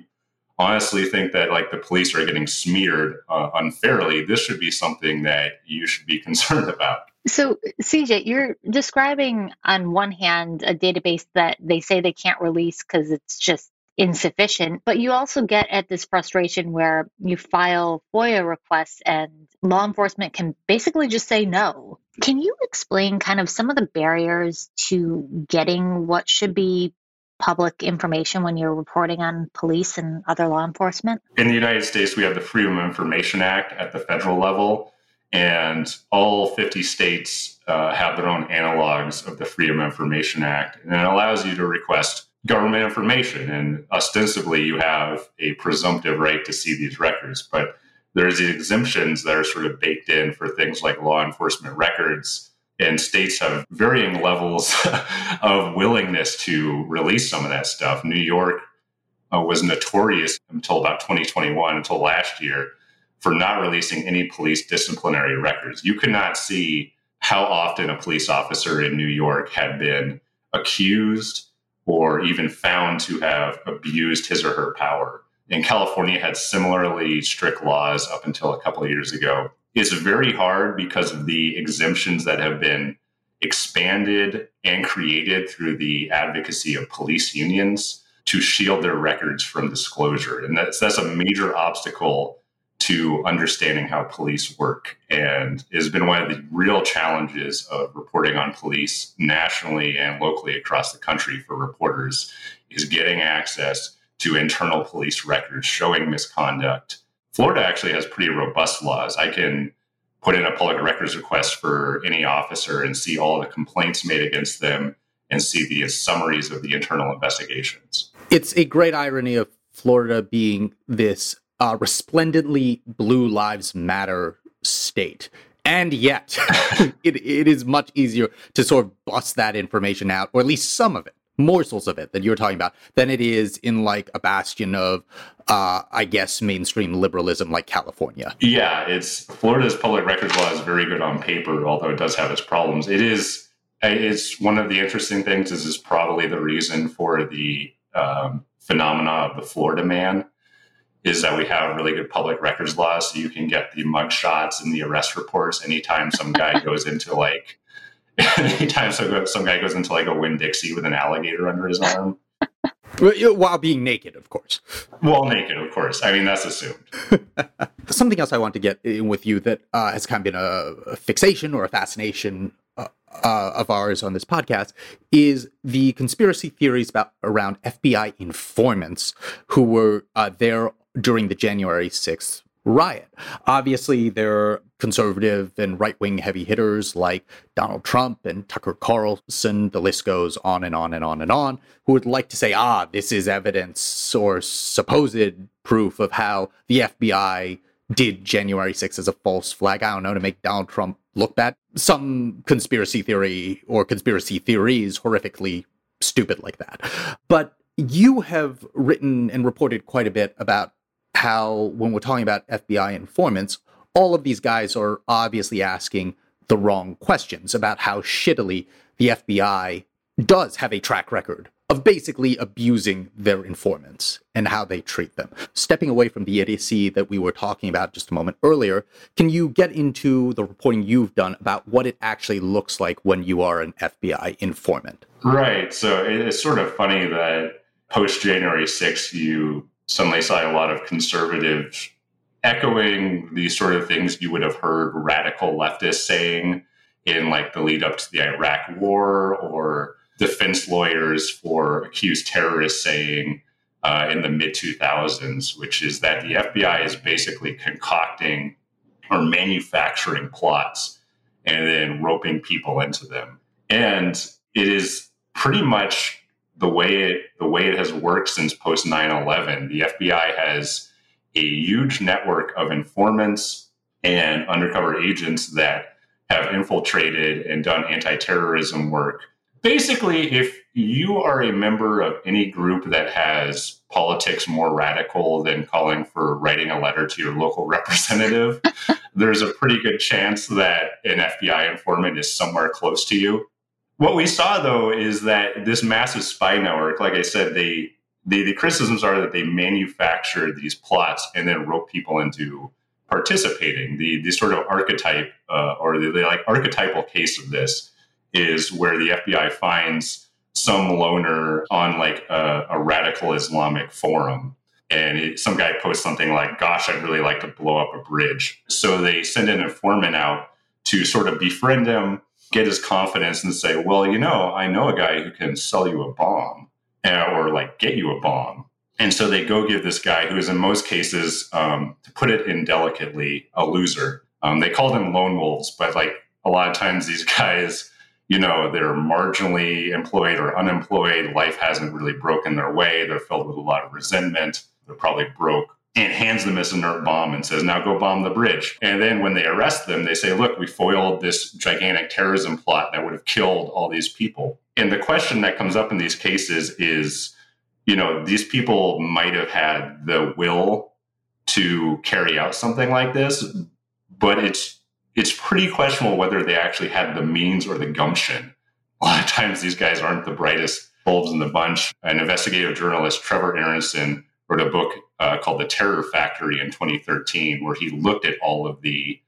honestly think that like the police are getting smeared uh, unfairly. This should be something that you should be concerned about. So, CJ, you're describing on one hand a database that they say they can't release because it's just insufficient. But you also get at this frustration where you file FOIA requests and law enforcement can basically just say no. Can you explain kind of some of the barriers to getting what should be public information when you're reporting on police and other law enforcement? In the United States, we have the Freedom of Information Act at the federal level, and all 50 states uh, have their own analogs of the Freedom of Information Act. And it allows you to request government information. And ostensibly, you have a presumptive right to see these records. But there's these exemptions that are sort of baked in for things like law enforcement records. And states have varying levels of willingness to release some of that stuff. New York uh, was notorious until about 2021, until last year, for not releasing any police disciplinary records. You could not see how often a police officer in New York had been accused or even found to have abused his or her power. And California had similarly strict laws up until a couple of years ago. It's very hard because of the exemptions that have been expanded and created through the advocacy of police unions to shield their records from disclosure. And that's, that's a major obstacle to understanding how police work and has been one of the real challenges of reporting on police nationally and locally across the country for reporters is getting access to internal police records showing misconduct. Florida actually has pretty robust laws. I can put in a public records request for any officer and see all the complaints made against them and see the summaries of the internal investigations. It's a great irony of Florida being this uh, resplendently blue lives matter state. And yet, it, it is much easier to sort of bust that information out, or at least some of it, morsels of it that you're talking about, than it is in like a bastion of, uh, I guess, mainstream liberalism like California. Yeah, it's Florida's public records law is very good on paper, although it does have its problems. It is, it's one of the interesting things. Is is probably the reason for the um, phenomena of the Florida man is that we have really good public records laws, so you can get the mug shots and the arrest reports anytime some guy goes into like anytime some, some guy goes into like a Winn Dixie with an alligator under his arm. While being naked, of course. Well, naked, of course. I mean, that's assumed. Something else I want to get in with you that uh, has kind of been a, a fixation or a fascination uh, uh, of ours on this podcast is the conspiracy theories about around FBI informants who were uh, there during the January 6th riot. Obviously, there are conservative and right wing heavy hitters like Donald Trump and Tucker Carlson. The list goes on and on and on and on, who would like to say, ah, this is evidence or supposed proof of how the FBI did January 6th as a false flag. I don't know, to make Donald Trump look bad. Some conspiracy theory or conspiracy theories horrifically stupid like that. But you have written and reported quite a bit about how, when we're talking about FBI informants, all of these guys are obviously asking the wrong questions about how shittily the FBI does have a track record of basically abusing their informants and how they treat them. Stepping away from the idiocy that we were talking about just a moment earlier, can you get into the reporting you've done about what it actually looks like when you are an FBI informant? Right. So it's sort of funny that post January 6th, you suddenly saw a lot of conservatives echoing these sort of things you would have heard radical leftists saying in like the lead up to the Iraq war or defense lawyers for accused terrorists saying uh, in the mid 2000s, which is that the FBI is basically concocting or manufacturing plots and then roping people into them. And it is pretty much the way it the way it has worked since post 9/11. The FBI has a huge network of informants and undercover agents that have infiltrated and done anti-terrorism work. Basically, if you are a member of any group that has politics more radical than calling for writing a letter to your local representative, there's a pretty good chance that an FBI informant is somewhere close to you. What we saw though is that this massive spy network, like I said, they, they the criticisms are that they manufacture these plots and then rope people into participating. The the sort of archetype uh, or the, the like archetypal case of this is where the FBI finds some loner on like a, a radical Islamic forum. And it, some guy posts something like, Gosh, I'd really like to blow up a bridge. So they send an informant out to sort of befriend him, get his confidence and say, well, you know, I know a guy who can sell you a bomb or like get you a bomb. And so they go give this guy, who is in most cases, um, to put it indelicately, a loser. Um, they called them lone wolves, but like a lot of times these guys, you know, they're marginally employed or unemployed. Life hasn't really broken their way. They're filled with a lot of resentment. They're probably broke and hands them this inert bomb and says, now go bomb the bridge. And then when they arrest them, they say, look, we foiled this gigantic terrorism plot that would have killed all these people. And the question that comes up in these cases is, you know, these people might have had the will to carry out something like this, but it's it's pretty questionable whether they actually had the means or the gumption. A lot of times these guys aren't the brightest bulbs in the bunch. An investigative journalist, Trevor Aaronson, wrote a book uh, called The Terror Factory in 2013, where he looked at all of the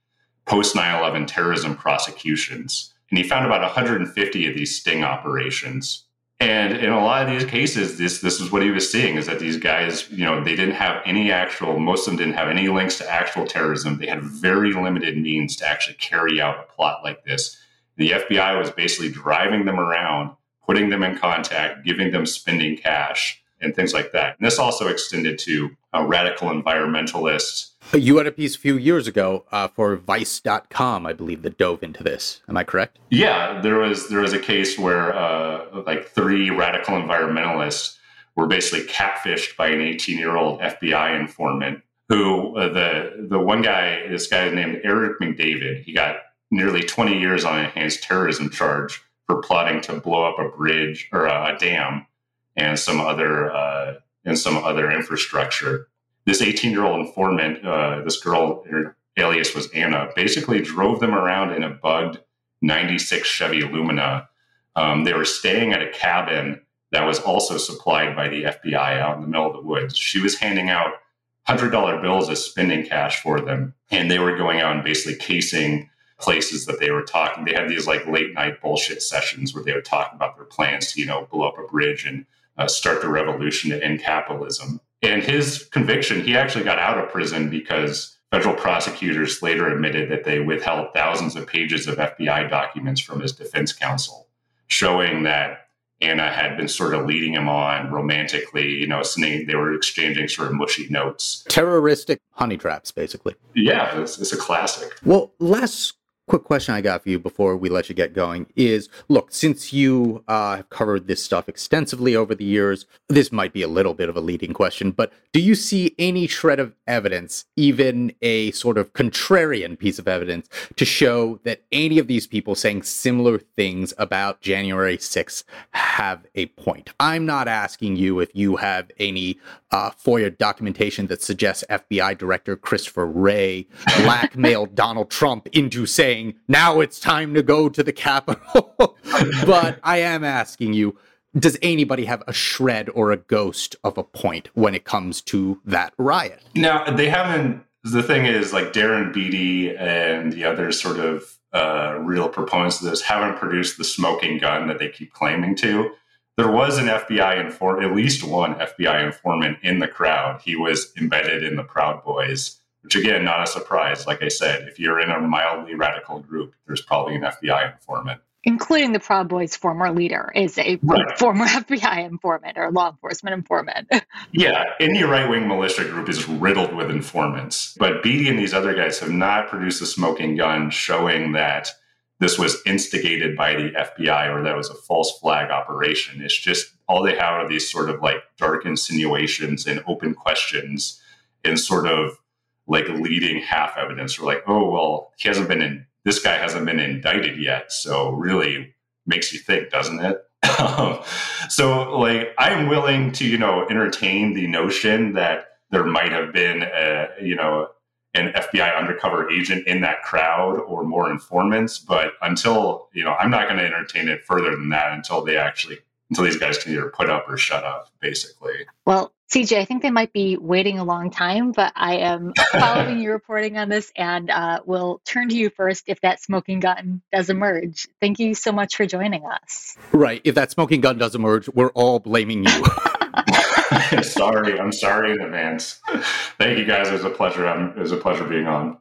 post 9 11 terrorism prosecutions. And he found about 150 of these sting operations. And in a lot of these cases, this this is what he was seeing is that these guys, you know, they didn't have any actual, most of them didn't have any links to actual terrorism. They had very limited means to actually carry out a plot like this. The FBI was basically driving them around, putting them in contact, giving them spending cash, and things like that. And this also extended to uh, radical environmentalists. You had a piece a few years ago uh, for Vice.com, I believe, that dove into this. Am I correct? Yeah, there was there was a case where uh, like three radical environmentalists were basically catfished by an 18 year old FBI informant. Who uh, the the one guy, this guy named Eric McDavid, he got nearly 20 years on an enhanced terrorism charge for plotting to blow up a bridge or a, dam and some other uh, and some other infrastructure. This 18 year old informant, uh, this girl, her alias was Anna, basically drove them around in a bugged 96 Chevy Lumina. Um, they were staying at a cabin that was also supplied by the FBI out in the middle of the woods. She was handing out $100 bills as spending cash for them. And they were going out and basically casing places that they were talking. They had these like late night bullshit sessions where they would talk about their plans to, you know, blow up a bridge and uh, start the revolution to end capitalism. And his conviction, he actually got out of prison because federal prosecutors later admitted that they withheld thousands of pages of FBI documents from his defense counsel, showing that Anna had been sort of leading him on romantically, you know, they were exchanging sort of mushy notes. Terroristic honey traps, basically. Yeah, it's, it's a classic. Well, last quick question I got for you before we let you get going is look, since you uh, have covered this stuff extensively over the years, this might be a little bit of a leading question, but do you see any shred of evidence, even a sort of contrarian piece of evidence, to show that any of these people saying similar things about January 6th have a point? I'm not asking you if you have any uh, FOIA documentation that suggests FBI Director Christopher Wray blackmailed Donald Trump into saying, saying, now it's time to go to the Capitol. but I am asking you, does anybody have a shred or a ghost of a point when it comes to that riot? Now, they haven't. The thing is, like Darren Beattie and the other sort of uh, real proponents of this haven't produced the smoking gun that they keep claiming to. There was an FBI informant, at least one FBI informant in the crowd. He was embedded in the Proud Boys which again, not a surprise. Like I said, if you're in a mildly radical group, there's probably an FBI informant. Including the Proud Boys' former leader is a right. former FBI informant or law enforcement informant. yeah, any right wing militia group is riddled with informants. But Beattie and these other guys have not produced a smoking gun showing that this was instigated by the FBI or that was a false flag operation. It's just all they have are these sort of like dark insinuations and open questions and sort of like leading half evidence. We're like, oh well, he hasn't been in. This guy hasn't been indicted yet, so really makes you think, doesn't it? so like, I'm willing to you know entertain the notion that there might have been a you know an FBI undercover agent in that crowd or more informants, but until you know, I'm not going to entertain it further than that until they actually until these guys can either put up or shut up, basically. Well, CJ, I think they might be waiting a long time, but I am following your reporting on this and uh, will turn to you first if that smoking gun does emerge. Thank you so much for joining us. Right. If that smoking gun does emerge, we're all blaming you. I'm sorry. I'm sorry in advance. Thank you guys. It was a pleasure. Um, it was a pleasure being on.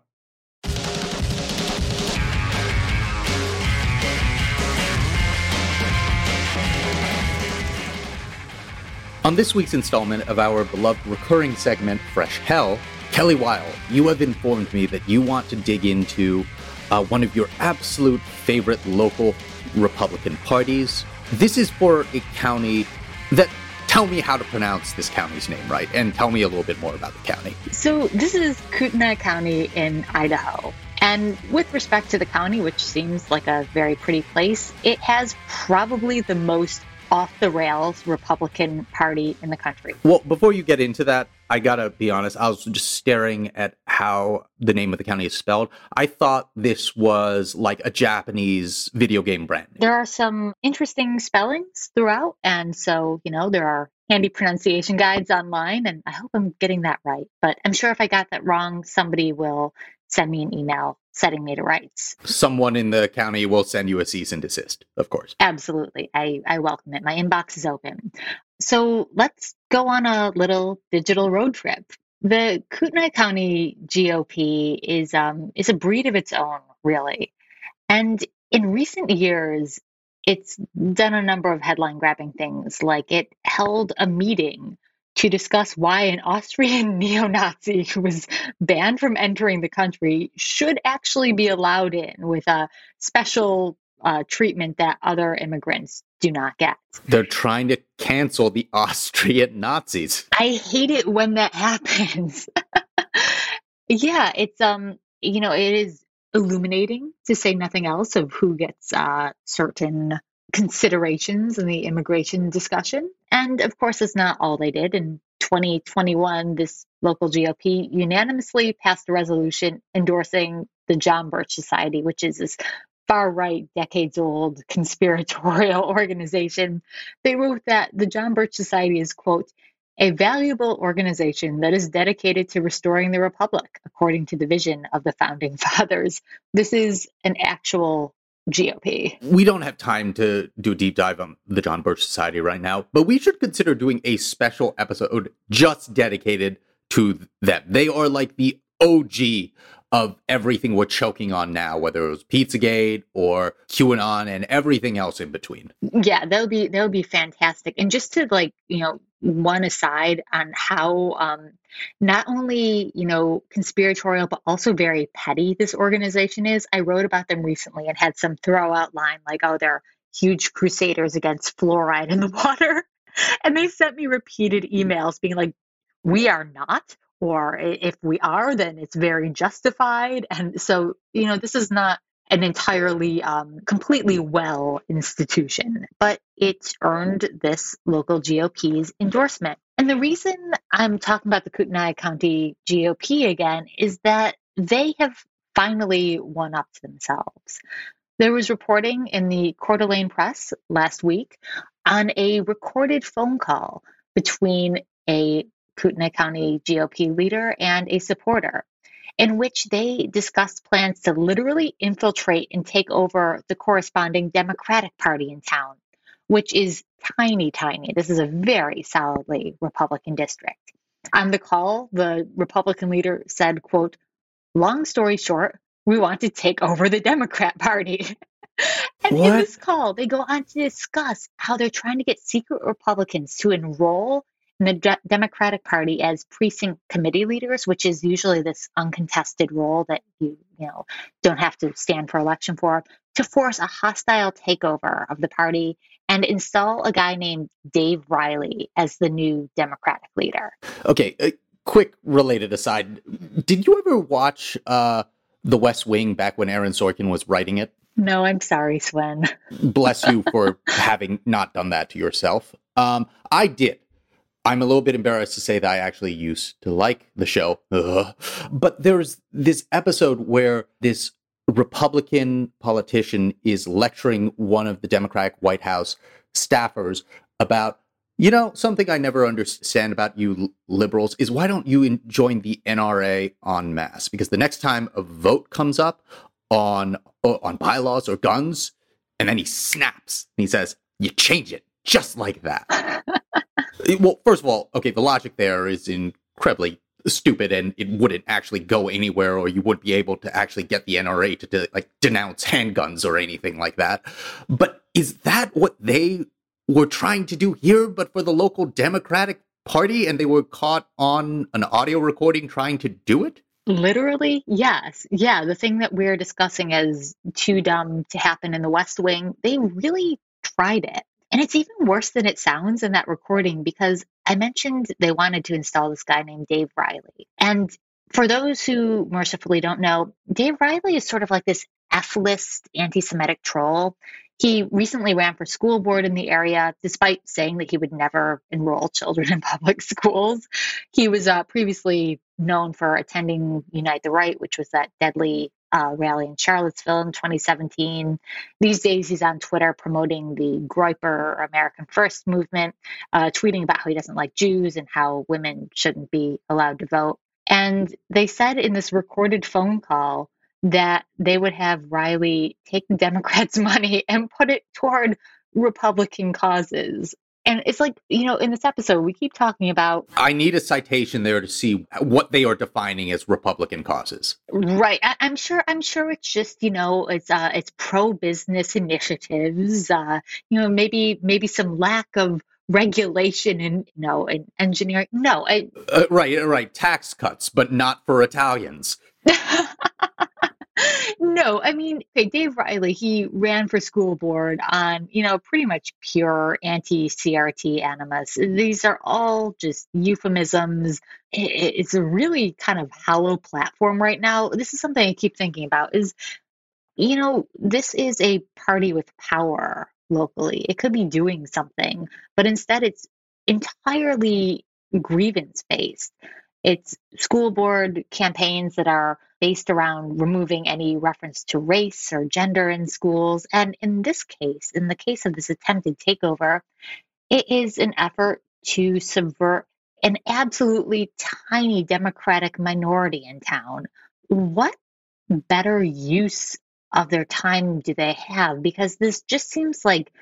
On this week's installment of our beloved recurring segment, Fresh Hell, Kelly Weil, you have informed me that you want to dig into uh, one of your absolute favorite local Republican parties. This is for a county that tell me how to pronounce this county's name right and tell me a little bit more about the county. So, this is Kootenai County in Idaho. And with respect to the county, which seems like a very pretty place, it has probably the most off the rails Republican Party in the country. Well, before you get into that, I gotta be honest, I was just staring at how the name of the county is spelled. I thought this was like a Japanese video game brand. There are some interesting spellings throughout. And so, you know, there are handy pronunciation guides online, and I hope I'm getting that right. But I'm sure if I got that wrong, somebody will send me an email setting me to rights. Someone in the county will send you a cease and desist, of course. Absolutely. I, I welcome it. My inbox is open. So let's go on a little digital road trip. The Kootenai County GOP is um, is a breed of its own, really. And in recent years, it's done a number of headline grabbing things, like it held a meeting to discuss why an Austrian neo Nazi who was banned from entering the country should actually be allowed in with a special uh, treatment that other immigrants do not get. They're trying to cancel the Austrian Nazis. I hate it when that happens. yeah, it's um, you know, it is illuminating to say nothing else of who gets uh, certain considerations in the immigration discussion. And of course, it's not all they did. In 2021, this local GOP unanimously passed a resolution endorsing the John Birch Society, which is this far right, decades old conspiratorial organization. They wrote that the John Birch Society is, quote, a valuable organization that is dedicated to restoring the republic according to the vision of the founding fathers. This is an actual GOP. We don't have time to do a deep dive on the John Birch Society right now, but we should consider doing a special episode just dedicated to them. They are like the OG of everything we're choking on now, whether it was Pizzagate or QAnon and everything else in between. Yeah, that would be that would be fantastic. And just to like, you know, one aside on how um, not only you know conspiratorial but also very petty this organization is. I wrote about them recently and had some throw out line like, "Oh, they're huge crusaders against fluoride in the water," and they sent me repeated emails being like, "We are not." Or if we are, then it's very justified. And so, you know, this is not an entirely um, completely well institution, but it earned this local GOP's endorsement. And the reason I'm talking about the Kootenai County GOP again is that they have finally won up to themselves. There was reporting in the Coeur d'Alene Press last week on a recorded phone call between a Kootenai County GOP leader and a supporter in which they discussed plans to literally infiltrate and take over the corresponding Democratic Party in town, which is tiny, tiny. This is a very solidly Republican district. On the call, the Republican leader said, quote, long story short, we want to take over the Democrat Party. and what? in this call, they go on to discuss how they're trying to get secret Republicans to enroll the De- Democratic Party as precinct committee leaders, which is usually this uncontested role that you you know don't have to stand for election for, to force a hostile takeover of the party and install a guy named Dave Riley as the new Democratic leader. Okay, a quick related aside: Did you ever watch uh, The West Wing back when Aaron Sorkin was writing it? No, I'm sorry, Swin. Bless you for having not done that to yourself. Um, I did. I'm a little bit embarrassed to say that I actually used to like the show. Ugh. But there's this episode where this Republican politician is lecturing one of the Democratic White House staffers about, you know, something I never understand about you liberals is why don't you join the NRA en masse? Because the next time a vote comes up on on bylaws or guns, and then he snaps and he says, "You change it just like that." well, first of all, okay, the logic there is incredibly stupid and it wouldn't actually go anywhere or you wouldn't be able to actually get the NRA to, to like denounce handguns or anything like that. But is that what they were trying to do here but for the local Democratic Party and they were caught on an audio recording trying to do it? Literally, yes. Yeah, the thing that we're discussing as too dumb to happen in the West Wing, they really tried it. And it's even worse than it sounds in that recording because I mentioned they wanted to install this guy named Dave Riley. And for those who mercifully don't know, Dave Riley is sort of like this F list anti Semitic troll. He recently ran for school board in the area, despite saying that he would never enroll children in public schools. He was uh, previously known for attending Unite the Right, which was that deadly uh, rally in Charlottesville in 2017. These days, he's on Twitter promoting the Groyper American First movement, uh, tweeting about how he doesn't like Jews and how women shouldn't be allowed to vote. And they said in this recorded phone call that they would have Riley take the Democrats' money and put it toward Republican causes. And it's like, you know, in this episode, we keep talking about. I need a citation there to see what they are defining as Republican causes. Right. I, am sure. I'm sure it's just, you know, it's uh, it's pro business initiatives. Uh, you know, maybe maybe some lack of regulation and you know in engineering. No. I, uh, right. Right. Tax cuts, but not for Italians. No, I mean, okay, Dave Riley, he ran for school board on, you know, pretty much pure anti CRT animus. These are all just euphemisms. It's a really kind of hollow platform right now. This is something I keep thinking about is, you know, this is a party with power locally. It could be doing something, but instead it's entirely grievance based. It's school board campaigns that are based around removing any reference to race or gender in schools. And in this case, in the case of this attempted takeover, it is an effort to subvert an absolutely tiny Democratic minority in town. What better use of their time do they have? Because this just seems like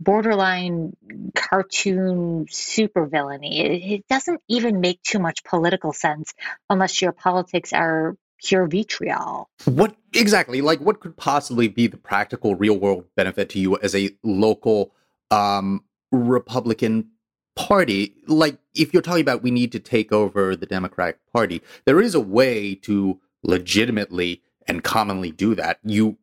borderline cartoon supervillainy. It, it doesn't even make too much political sense unless your politics are pure vitriol. What exactly? Like, what could possibly be the practical, real world benefit to you as a local um, Republican Party? Like, if you're talking about we need to take over the Democratic Party, there is a way to legitimately and commonly do that. You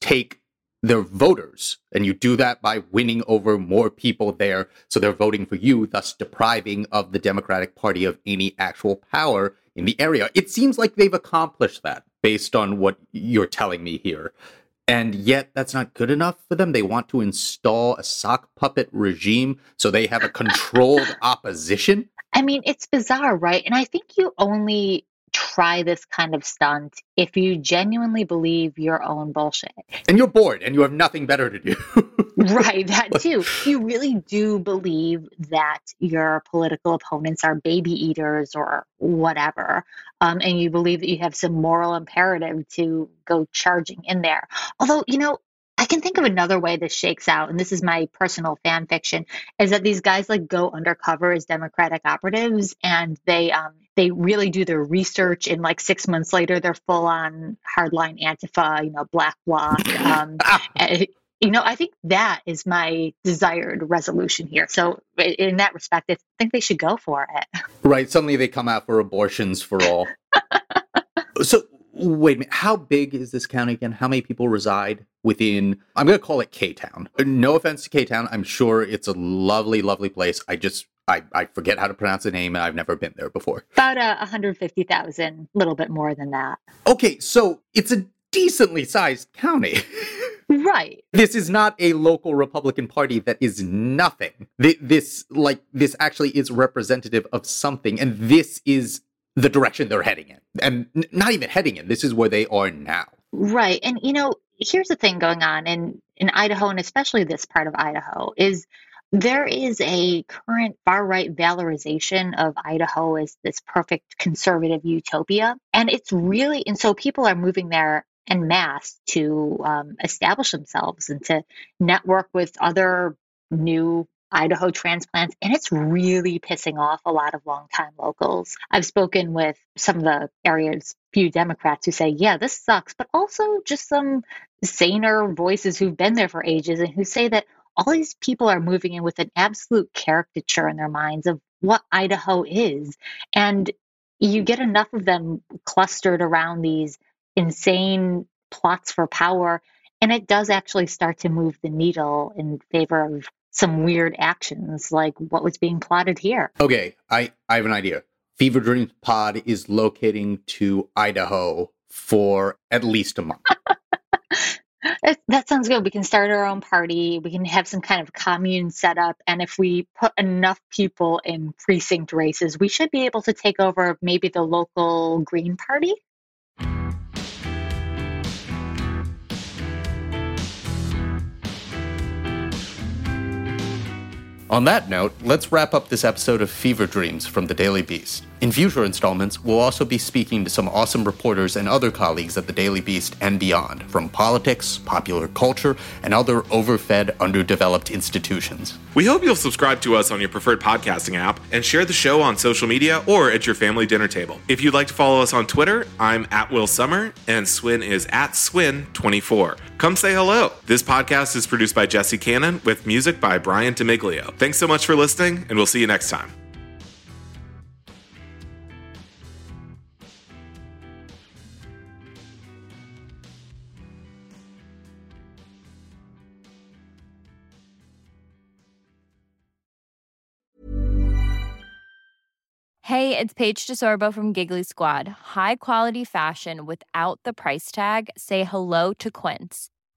take their voters. And you do that by winning over more people there. So they're voting for you, thus depriving of the Democratic Party of any actual power in the area. It seems like they've accomplished that based on what you're telling me here. And yet, that's not good enough for them. They want to install a sock puppet regime so they have a controlled opposition. I mean, it's bizarre, right? And I think you only try this kind of stunt if you genuinely believe your own bullshit. And you're bored and you have nothing better to do. right, that too. You really do believe that your political opponents are baby eaters or whatever. Um, and you believe that you have some moral imperative to go charging in there. Although, you know, I can think of another way this shakes out, and this is my personal fan fiction, is that these guys like go undercover as Democratic operatives, and they um, they really do their research, and like six months later, they're full on hardline Antifa, you know, Black Bloc. Um, and, you know, I think that is my desired resolution here. So, in that respect, I think they should go for it. Right. Suddenly, they come out for abortions for all. so, wait a minute. How big is this county again? How many people reside within? I'm going to call it K Town. No offense to K Town. I'm sure it's a lovely, lovely place. I just I, I forget how to pronounce the name and I've never been there before. About uh, 150,000, a little bit more than that. Okay, so it's a decently sized county. right. This is not a local Republican Party that is nothing. This, like, this actually is representative of something, and this is the direction they're heading in. And not even heading in, this is where they are now. Right. And, you know, here's the thing going on in, in Idaho, and especially this part of Idaho, is there is a current far right valorization of Idaho as this perfect conservative utopia. And it's really, and so people are moving there en masse to um, establish themselves and to network with other new Idaho transplants, and it's really pissing off a lot of longtime locals. I've spoken with some of the area's few Democrats who say, yeah, this sucks, but also just some saner voices who've been there for ages and who say that all these people are moving in with an absolute caricature in their minds of what Idaho is. And you get enough of them clustered around these insane plots for power, and it does actually start to move the needle in favor of some weird actions like what was being plotted here. Okay, I, I have an idea. Fever Dreams Pod is locating to Idaho for at least a month. That, that sounds good. We can start our own party. We can have some kind of commune set up. And if we put enough people in precinct races, we should be able to take over maybe the local Green Party. On that note, let's wrap up this episode of Fever Dreams from the Daily Beast. In future installments, we'll also be speaking to some awesome reporters and other colleagues at the Daily Beast and beyond, from politics, popular culture, and other overfed, underdeveloped institutions. We hope you'll subscribe to us on your preferred podcasting app and share the show on social media or at your family dinner table. If you'd like to follow us on Twitter, I'm at Will Sommer and Swin is at Swin24. Come say hello. This podcast is produced by Jesse Cannon with music by Brian Demiglio. Thanks so much for listening, and we'll see you next time. Hey, it's Paige DeSorbo from Giggly Squad. High quality fashion without the price tag. Say hello to Quince.